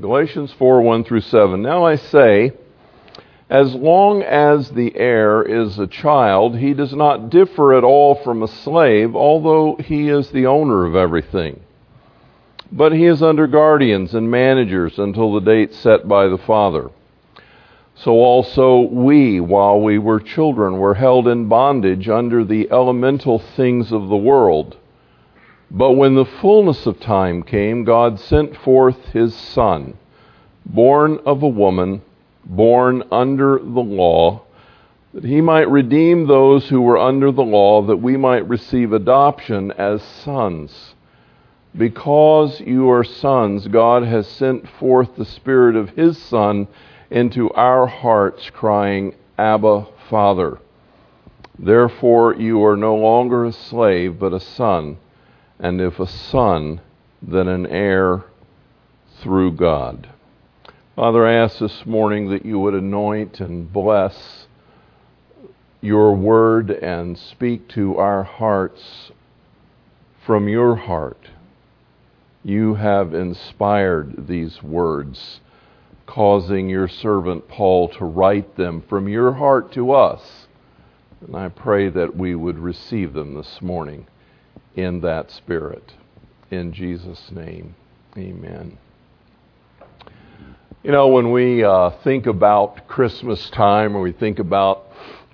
Galatians 4 1 through 7. Now I say, as long as the heir is a child, he does not differ at all from a slave, although he is the owner of everything. But he is under guardians and managers until the date set by the Father. So also we, while we were children, were held in bondage under the elemental things of the world. But when the fullness of time came, God sent forth his Son, born of a woman, born under the law, that he might redeem those who were under the law, that we might receive adoption as sons. Because you are sons, God has sent forth the Spirit of his Son into our hearts, crying, Abba, Father. Therefore, you are no longer a slave, but a son, and if a son, then an heir through God. Father, I ask this morning that you would anoint and bless your word and speak to our hearts from your heart. You have inspired these words causing your servant Paul to write them from your heart to us. And I pray that we would receive them this morning in that spirit. In Jesus' name, amen. You know, when we uh, think about Christmas time or we think about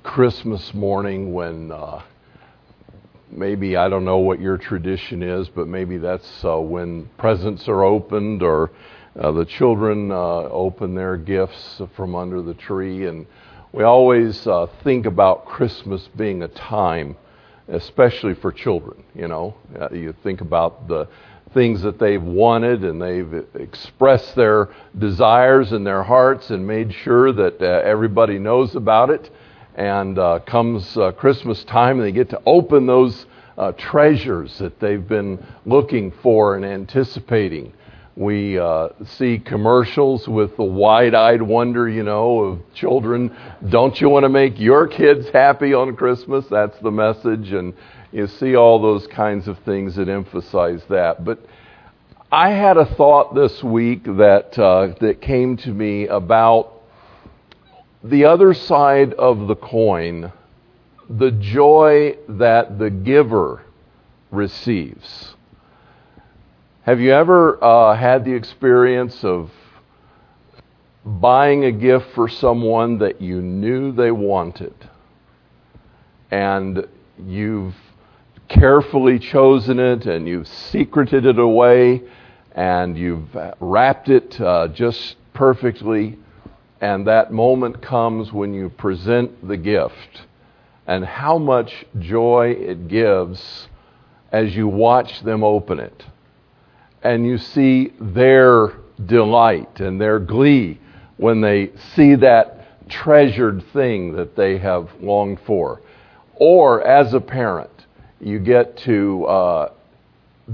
Christmas morning when uh, maybe, I don't know what your tradition is, but maybe that's uh, when presents are opened or uh, the children uh, open their gifts from under the tree, and we always uh, think about Christmas being a time, especially for children. You know, uh, you think about the things that they've wanted, and they've expressed their desires in their hearts, and made sure that uh, everybody knows about it. And uh, comes uh, Christmas time, and they get to open those treasures that they've been looking for and anticipating. We uh, see commercials with the wide eyed wonder, you know, of children. Don't you want to make your kids happy on Christmas? That's the message. And you see all those kinds of things that emphasize that. But I had a thought this week that, uh, that came to me about the other side of the coin, the joy that the giver receives. Have you ever uh, had the experience of buying a gift for someone that you knew they wanted and you've carefully chosen it and you've secreted it away and you've wrapped it uh, just perfectly and that moment comes when you present the gift and how much joy it gives as you watch them open it and you see their delight and their glee when they see that treasured thing that they have longed for. Or as a parent, you get to uh,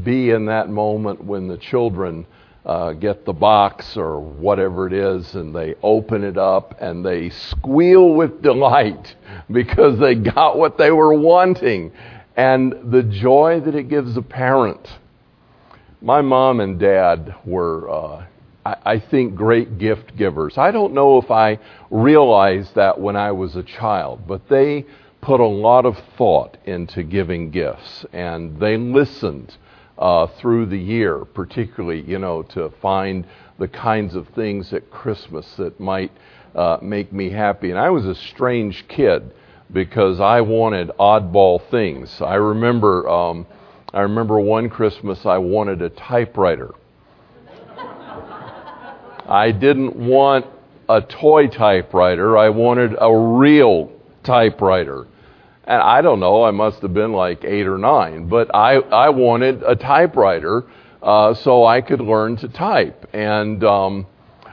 be in that moment when the children uh, get the box or whatever it is and they open it up and they squeal with delight because they got what they were wanting. And the joy that it gives a parent my mom and dad were, uh, I, I think, great gift givers. I don't know if I realized that when I was a child, but they put a lot of thought into giving gifts, and they listened uh, through the year, particularly, you know, to find the kinds of things at Christmas that might uh, make me happy. And I was a strange kid because I wanted oddball things. I remember um, I remember one Christmas I wanted a typewriter. I didn't want a toy typewriter, I wanted a real typewriter. And I don't know, I must have been like eight or nine, but I, I wanted a typewriter uh, so I could learn to type. And um,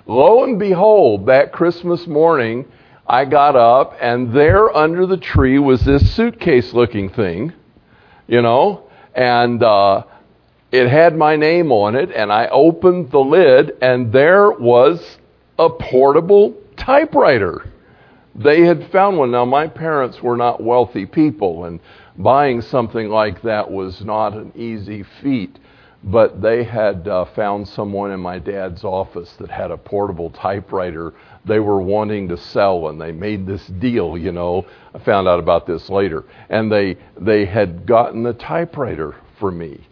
lo and behold, that Christmas morning, I got up, and there under the tree was this suitcase looking thing, you know, and uh, it had my name on it, and I opened the lid, and there was a portable typewriter. They had found one. Now, my parents were not wealthy people, and buying something like that was not an easy feat. but they had uh, found someone in my dad's office that had a portable typewriter they were wanting to sell and they made this deal you know. I found out about this later. And they they had gotten the typewriter for me.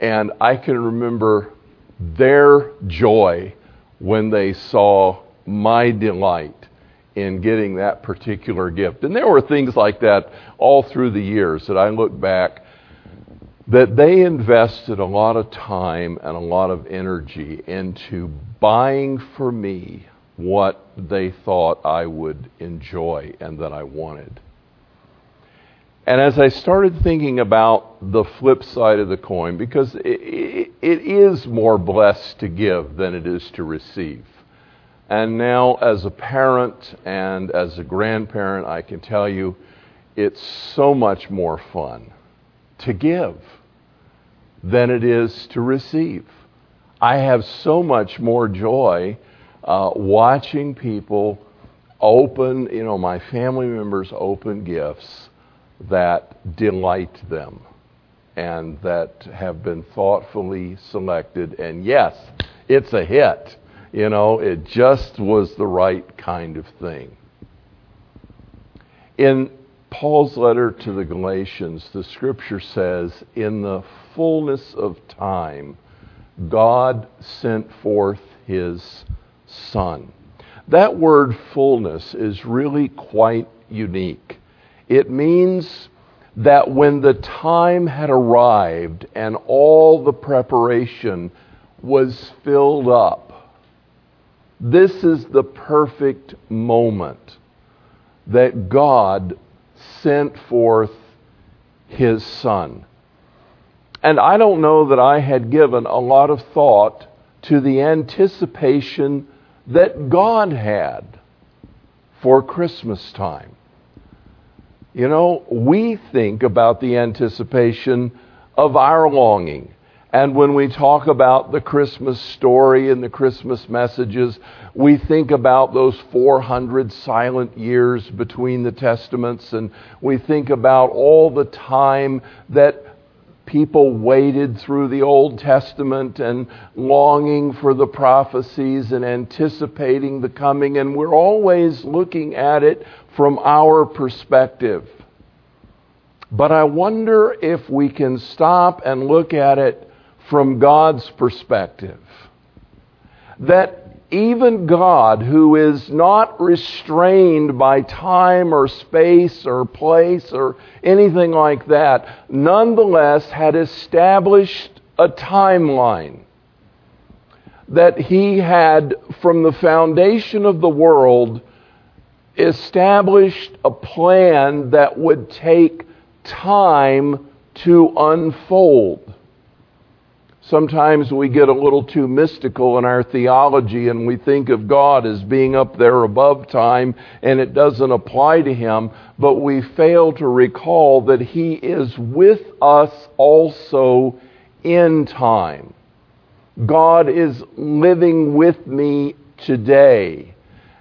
And i can remember their joy when they saw my delight in getting that particular gift. And there were things like that all through the years that i look back that they invested a lot of time and a lot of energy into buying for me what they thought I would enjoy and that I wanted. And as I started thinking about the flip side of the coin, because it, it, is more blessed to give than it is to receive. And now, as a parent and as a grandparent, I can tell you it's so much more fun to give than it is to receive. I have so much more joy uh, watching people open, you know, my family members open gifts that delight them and that have been thoughtfully selected. And yes, it's a hit. You know, it just was the right kind of thing. In Paul's letter to the Galatians, the scripture says, In the fullness of time, God sent forth his Son. That word fullness is really quite unique. It means that when the time had arrived and all the preparation was filled up, this is the perfect moment that God sent forth his Son. And I don't know that I had given a lot of thought to the anticipation that God had for Christmas time. You know, we think about the anticipation of our longing. And when we talk about the Christmas story and the Christmas messages, we think about those 400 silent years between the Testaments, and we think about all the time that people waited through the Old Testament and longing for the prophecies and anticipating the coming, and we're always looking at it from our perspective. But I wonder if we can stop and look at it from God's perspective. That even God, who is not restrained by time or space or place or anything like that, nonetheless had established a timeline. That he had, from the foundation of the world, established a plan that would take time to unfold. Sometimes we get a little too mystical in our theology and we think of God as being up there above time and it doesn't apply to Him, but we fail to recall that He is with us also in time. God is living with me today.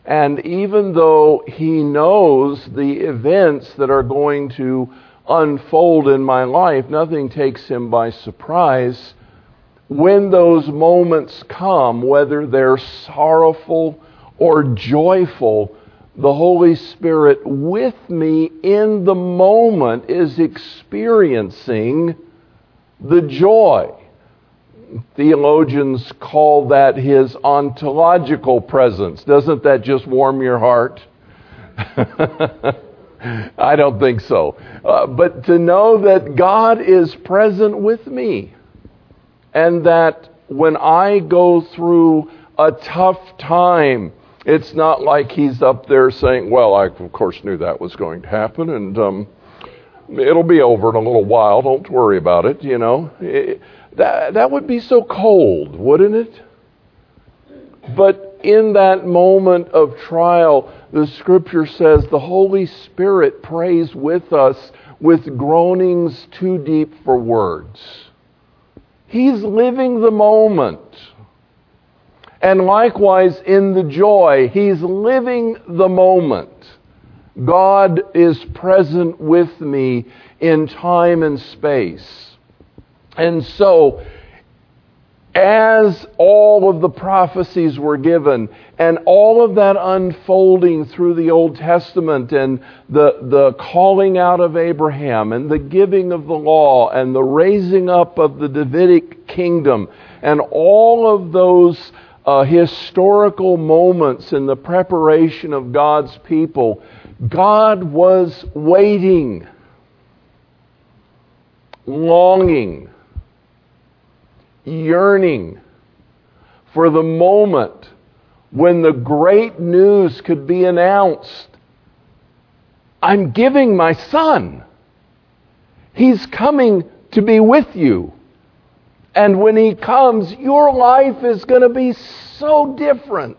And even though He knows the events that are going to unfold in my life, nothing takes Him by surprise when those moments come, whether they're sorrowful or joyful, the Holy Spirit with me in the moment is experiencing the joy. Theologians call that his ontological presence. Doesn't that just warm your heart? I don't think so. Uh, but to know that God is present with me and that when I go through a tough time, it's not like he's up there saying, Well, I of course knew that was going to happen, and um, it'll be over in a little while. Don't worry about it, you know. It, that, that would be so cold, wouldn't it? But in that moment of trial, the scripture says the Holy Spirit prays with us with groanings too deep for words. He's living the moment. And likewise, in the joy, he's living the moment. God is present with me in time and space. And so, as all of the prophecies were given and all of that unfolding through the Old Testament and the, the calling out of Abraham and the giving of the law and the raising up of the Davidic kingdom and all of those uh, historical moments in the preparation of God's people, God was waiting, longing yearning for the moment when the great news could be announced. I'm giving my son. He's coming to be with you. And when he comes, your life is going to be so different.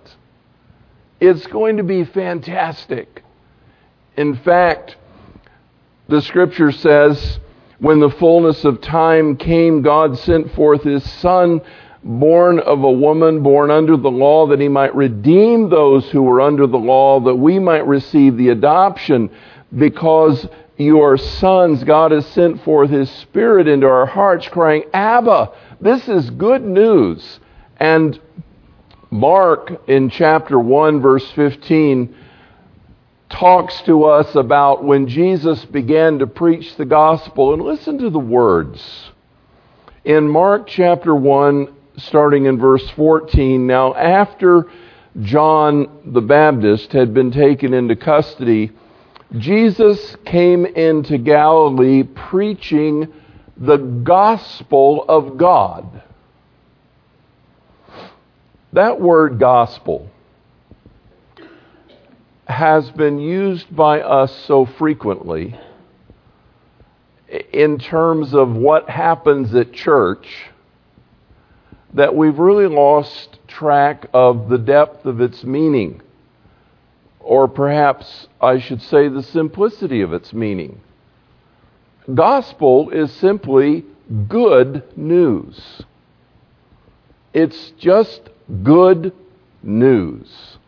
It's going to be fantastic. In fact, the scripture says when the fullness of time came, God sent forth his Son, born of a woman, born under the law, that he might redeem those who were under the law, that we might receive the adoption, because you are sons, God has sent forth his Spirit into our hearts, crying, Abba. This is good news. And Mark in chapter 1, verse 15, talks to us about when Jesus began to preach the gospel. And listen to the words. In Mark chapter 1, starting in verse 14, now after John the Baptist had been taken into custody, Jesus came into Galilee preaching the gospel of God. That word gospel has been used by us so frequently in terms of what happens at church that we've really lost track of the depth of its meaning. Or perhaps I should say the simplicity of its meaning. Gospel is simply good news. It's just good news.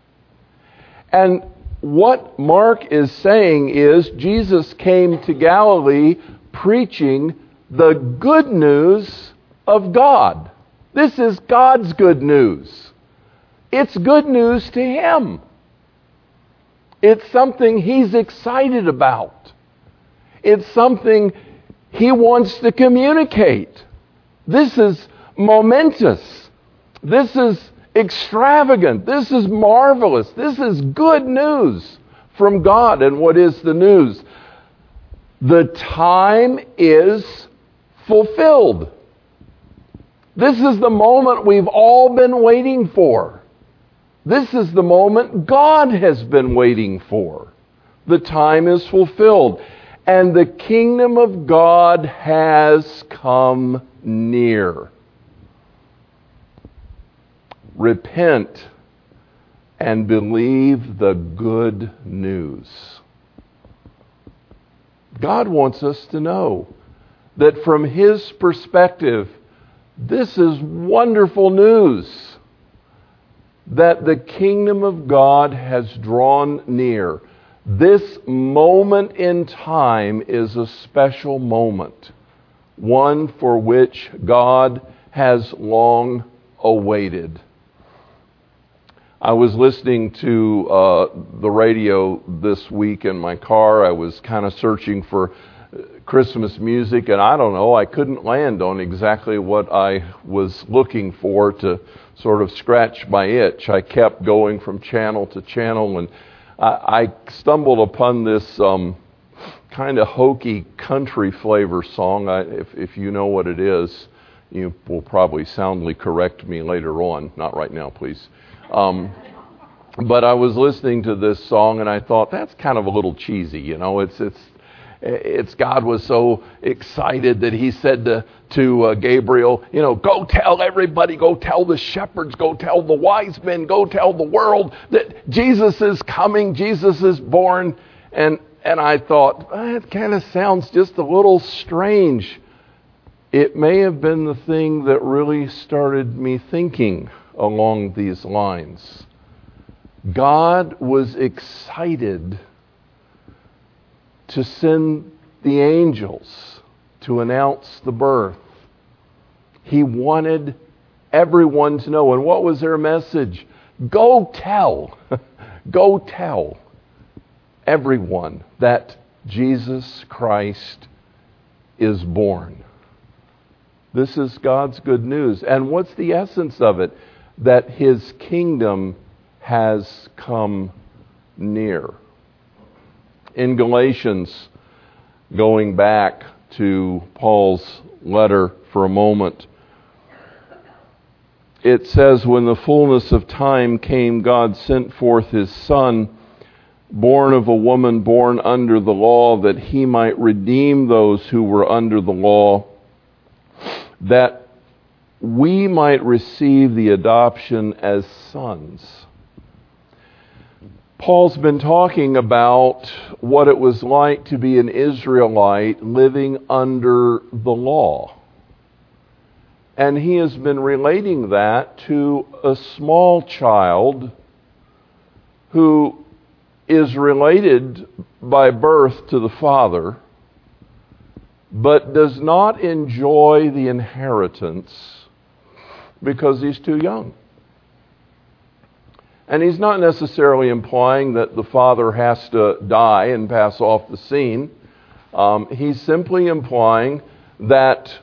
And what Mark is saying is Jesus came to Galilee preaching the good news of God. This is God's good news. It's good news to him. It's something he's excited about. It's something he wants to communicate. This is momentous. This is extravagant. This is marvelous. This is good news from God. And what is the news? The time is fulfilled. This is the moment we've all been waiting for. This is the moment God has been waiting for. The time is fulfilled. And the kingdom of God has come near repent and believe the good news. God wants us to know that from His perspective, this is wonderful news that the kingdom of God has drawn near. This moment in time is a special moment, one for which God has long awaited. I was listening to uh, the radio this week in my car. I was kind of searching for Christmas music, and I don't know, I couldn't land on exactly what I was looking for to sort of scratch my itch. I kept going from channel to channel, and I, I stumbled upon this um, kind of hokey country flavor song. I, if, if you know what it is, you will probably soundly correct me later on. Not right now, please. Um, but I was listening to this song and I thought that's kind of a little cheesy, you know. It's it's it's God was so excited that he said to to uh, Gabriel, you know, go tell everybody, go tell the shepherds, go tell the wise men, go tell the world that Jesus is coming, Jesus is born. And and I thought that kind of sounds just a little strange. It may have been the thing that really started me thinking along these lines. God was excited to send the angels to announce the birth. He wanted everyone to know. And what was their message? Go tell, go tell everyone that Jesus Christ is born. This is God's good news. And what's the essence of it? That his kingdom has come near. In Galatians, going back to Paul's letter for a moment, it says, When the fullness of time came, God sent forth his Son, born of a woman born under the law, that he might redeem those who were under the law, that we might receive the adoption as sons. Paul's been talking about what it was like to be an Israelite living under the law. And he has been relating that to a small child who is related by birth to the father, but does not enjoy the inheritance because he's too young. And he's not necessarily implying that the father has to die and pass off the scene. Um, he's simply implying that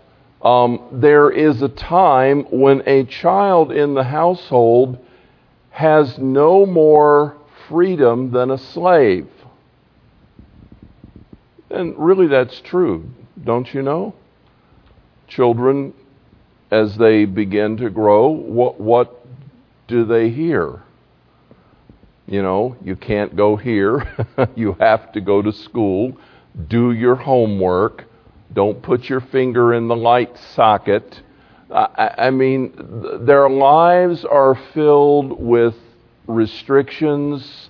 um, there is a time when a child in the household has no more freedom than a slave. And really, that's true, don't you know? Children, as they begin to grow, what, what do they hear? You know, you can't go here. you have to go to school. Do your homework. Don't put your finger in the light socket. I, I mean, their lives are filled with restrictions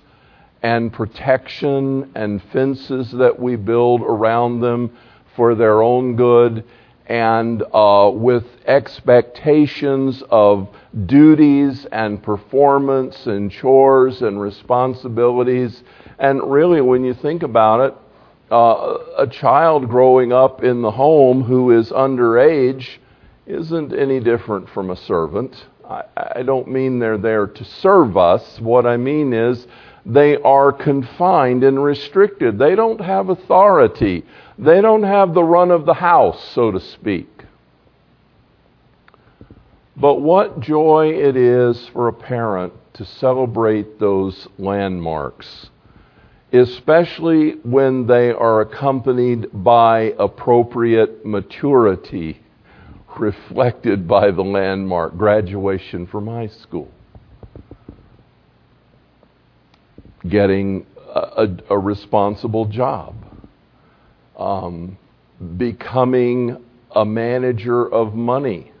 and protection and fences that we build around them for their own good and uh, with expectations of duties and performance and chores and responsibilities. And really, when you think about it, uh, a child growing up in the home who is underage isn't any different from a servant. I, I don't mean they're there to serve us. What I mean is they are confined and restricted. They don't have authority. They don't have the run of the house, so to speak. But what joy it is for a parent to celebrate those landmarks, especially when they are accompanied by appropriate maturity reflected by the landmark graduation from high school. Getting a, a, a responsible job. Um, becoming a manager of money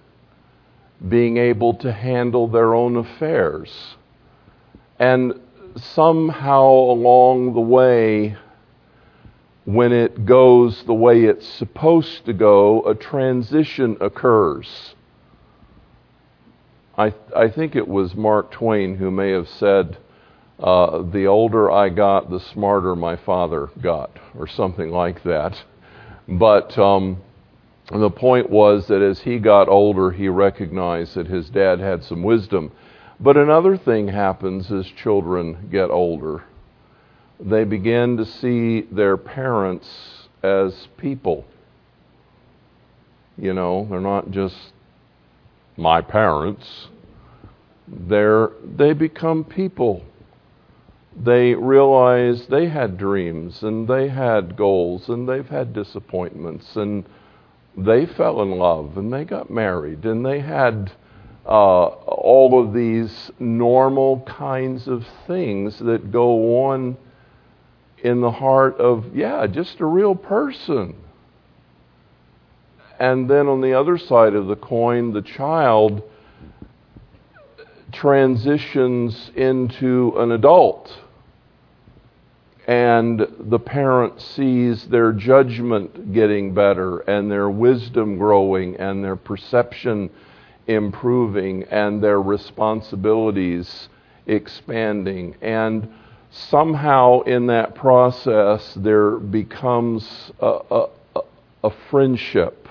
being able to handle their own affairs. And somehow along the way, when it goes the way it's supposed to go, a transition occurs. I, I think it was Mark Twain who may have said, uh, The older I got, the smarter my father got, or something like that. But um, the point was that as he got older, he recognized that his dad had some wisdom. But another thing happens as children get older. They begin to see their parents as people. You know, they're not just my parents. They're, they become people. They realize they had dreams and they had goals and they've had disappointments and they fell in love and they got married and they had uh, all of these normal kinds of things that go on in the heart of, yeah, just a real person. And then on the other side of the coin, the child transitions into an adult and the parent sees their judgment getting better and their wisdom growing and their perception improving and their responsibilities expanding. And somehow in that process, there becomes a, a, a friendship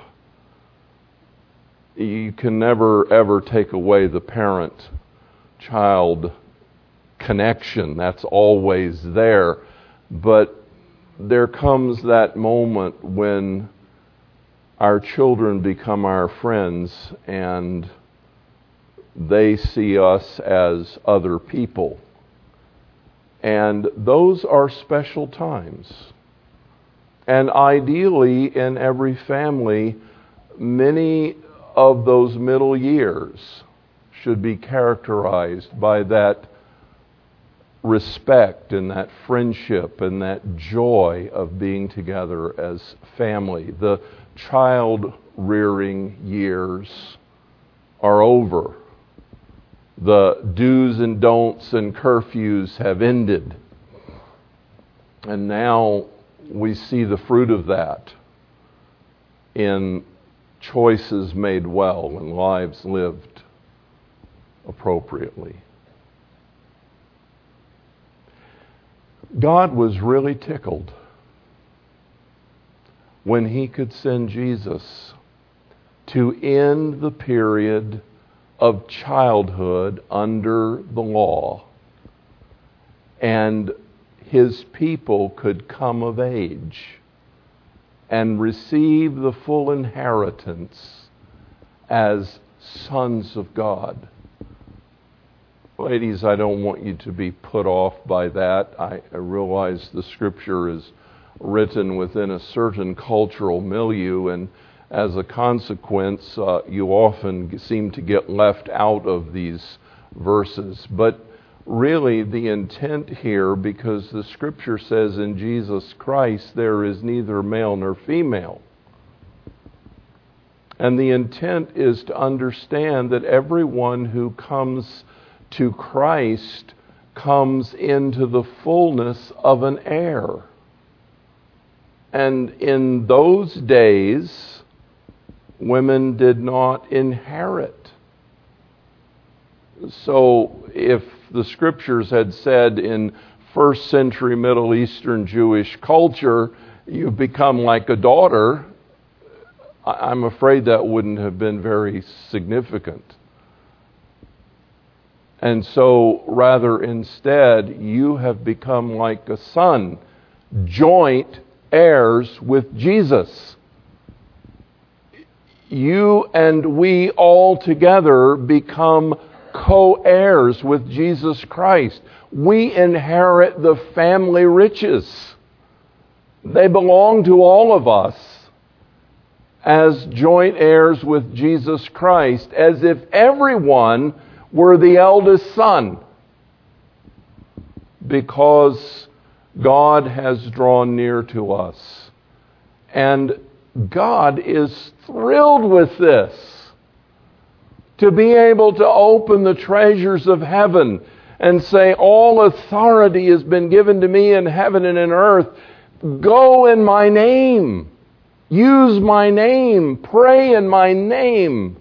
you can never ever take away the parent child connection. That's always there. But there comes that moment when our children become our friends and they see us as other people. And those are special times. And ideally, in every family, many of those middle years should be characterized by that respect and that friendship and that joy of being together as family. The child rearing years are over. The do's and don'ts and curfews have ended. And now we see the fruit of that in choices made well and lives lived appropriately. God was really tickled when he could send Jesus to end the period of childhood under the law and his people could come of age and receive the full inheritance as sons of God. Ladies, I don't want you to be put off by that. I, I realize the scripture is written within a certain cultural milieu, and as a consequence, uh, you often seem to get left out of these verses. But really, the intent here, because the scripture says in Jesus Christ there is neither male nor female. And the intent is to understand that everyone who comes to Christ comes into the fullness of an heir. And in those days, women did not inherit. So if the scriptures had said in first century Middle Eastern Jewish culture, you've become like a daughter, I'm afraid that wouldn't have been very significant. And so, rather, instead, you have become like a son, joint heirs with Jesus. You and we all together become co heirs with Jesus Christ. We inherit the family riches. They belong to all of us as joint heirs with Jesus Christ, as if everyone were the eldest son because God has drawn near to us. And God is thrilled with this. To be able to open the treasures of heaven and say, All authority has been given to me in heaven and in earth. Go in my name. Use my name. Pray in my name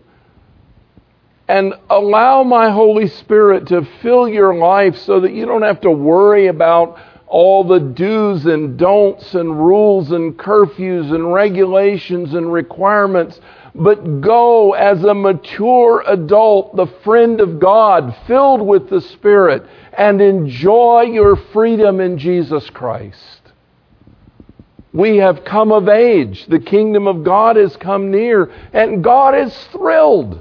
and allow my Holy Spirit to fill your life so that you don't have to worry about all the do's and don'ts and rules and curfews and regulations and requirements, but go as a mature adult, the friend of God, filled with the Spirit, and enjoy your freedom in Jesus Christ. We have come of age. The kingdom of God has come near, and God is thrilled.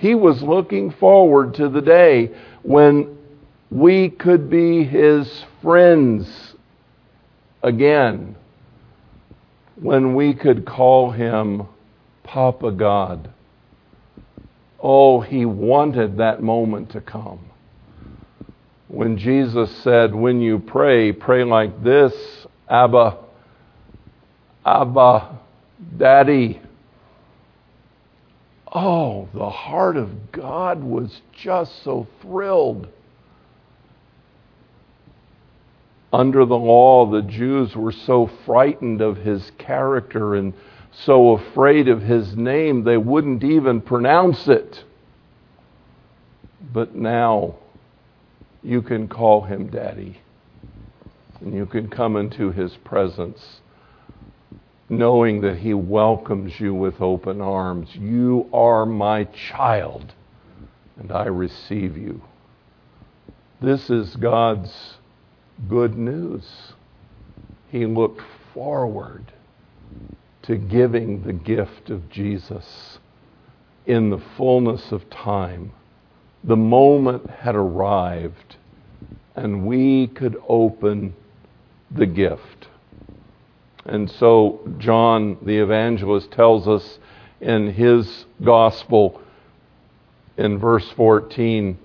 He was looking forward to the day when we could be his friends again, when we could call him Papa God. Oh, he wanted that moment to come. When Jesus said, When you pray, pray like this Abba, Abba, Daddy. Oh, the heart of God was just so thrilled. Under the law, the Jews were so frightened of his character and so afraid of his name, they wouldn't even pronounce it. But now, you can call him Daddy, and you can come into his presence knowing that He welcomes you with open arms. You are my child, and I receive you. This is God's good news. He looked forward to giving the gift of Jesus in the fullness of time. The moment had arrived, and we could open the gift. And so, John the evangelist tells us in his gospel in verse 14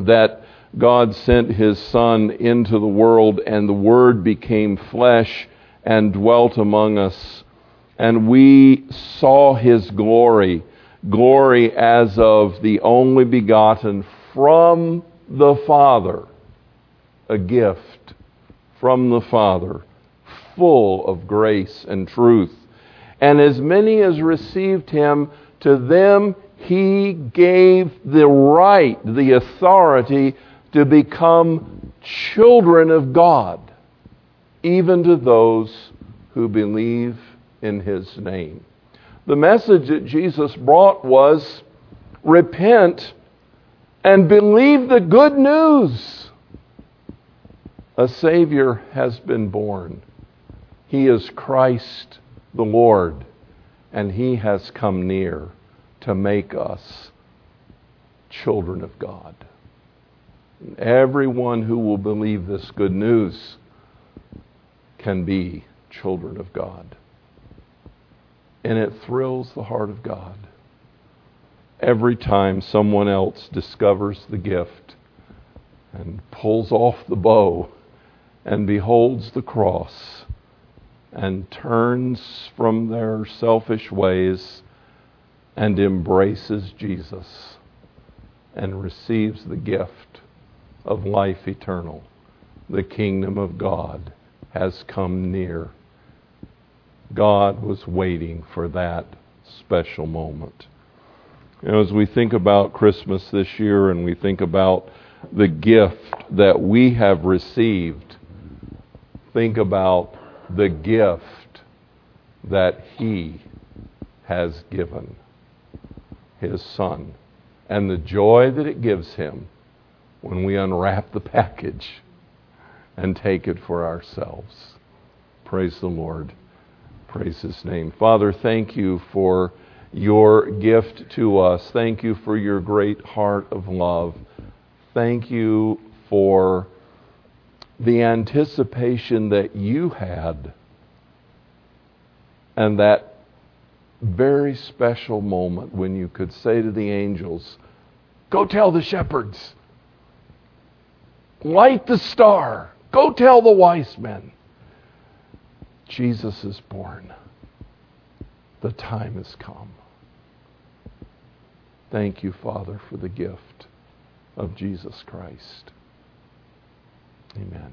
that God sent his Son into the world, and the Word became flesh and dwelt among us. And we saw his glory, glory as of the only begotten from the Father, a gift from the Father, full of grace and truth. And as many as received him, to them he gave the right, the authority to become children of God, even to those who believe in his name. The message that Jesus brought was repent and believe the good news. A Savior has been born. He is Christ the Lord, and He has come near to make us children of God. Everyone who will believe this good news can be children of God. And it thrills the heart of God every time someone else discovers the gift and pulls off the bow and beholds the cross and turns from their selfish ways and embraces Jesus and receives the gift of life eternal. The kingdom of God has come near. God was waiting for that special moment. You know, as we think about Christmas this year and we think about the gift that we have received, think about the gift that He has given His Son and the joy that it gives Him when we unwrap the package and take it for ourselves. Praise the Lord. Praise His name. Father, thank you for your gift to us. Thank you for your great heart of love. Thank you for the anticipation that you had and that very special moment when you could say to the angels, Go tell the shepherds Light the star. Go tell the wise men. Jesus is born. The time has come. Thank you, Father, for the gift of Jesus Christ. Amen.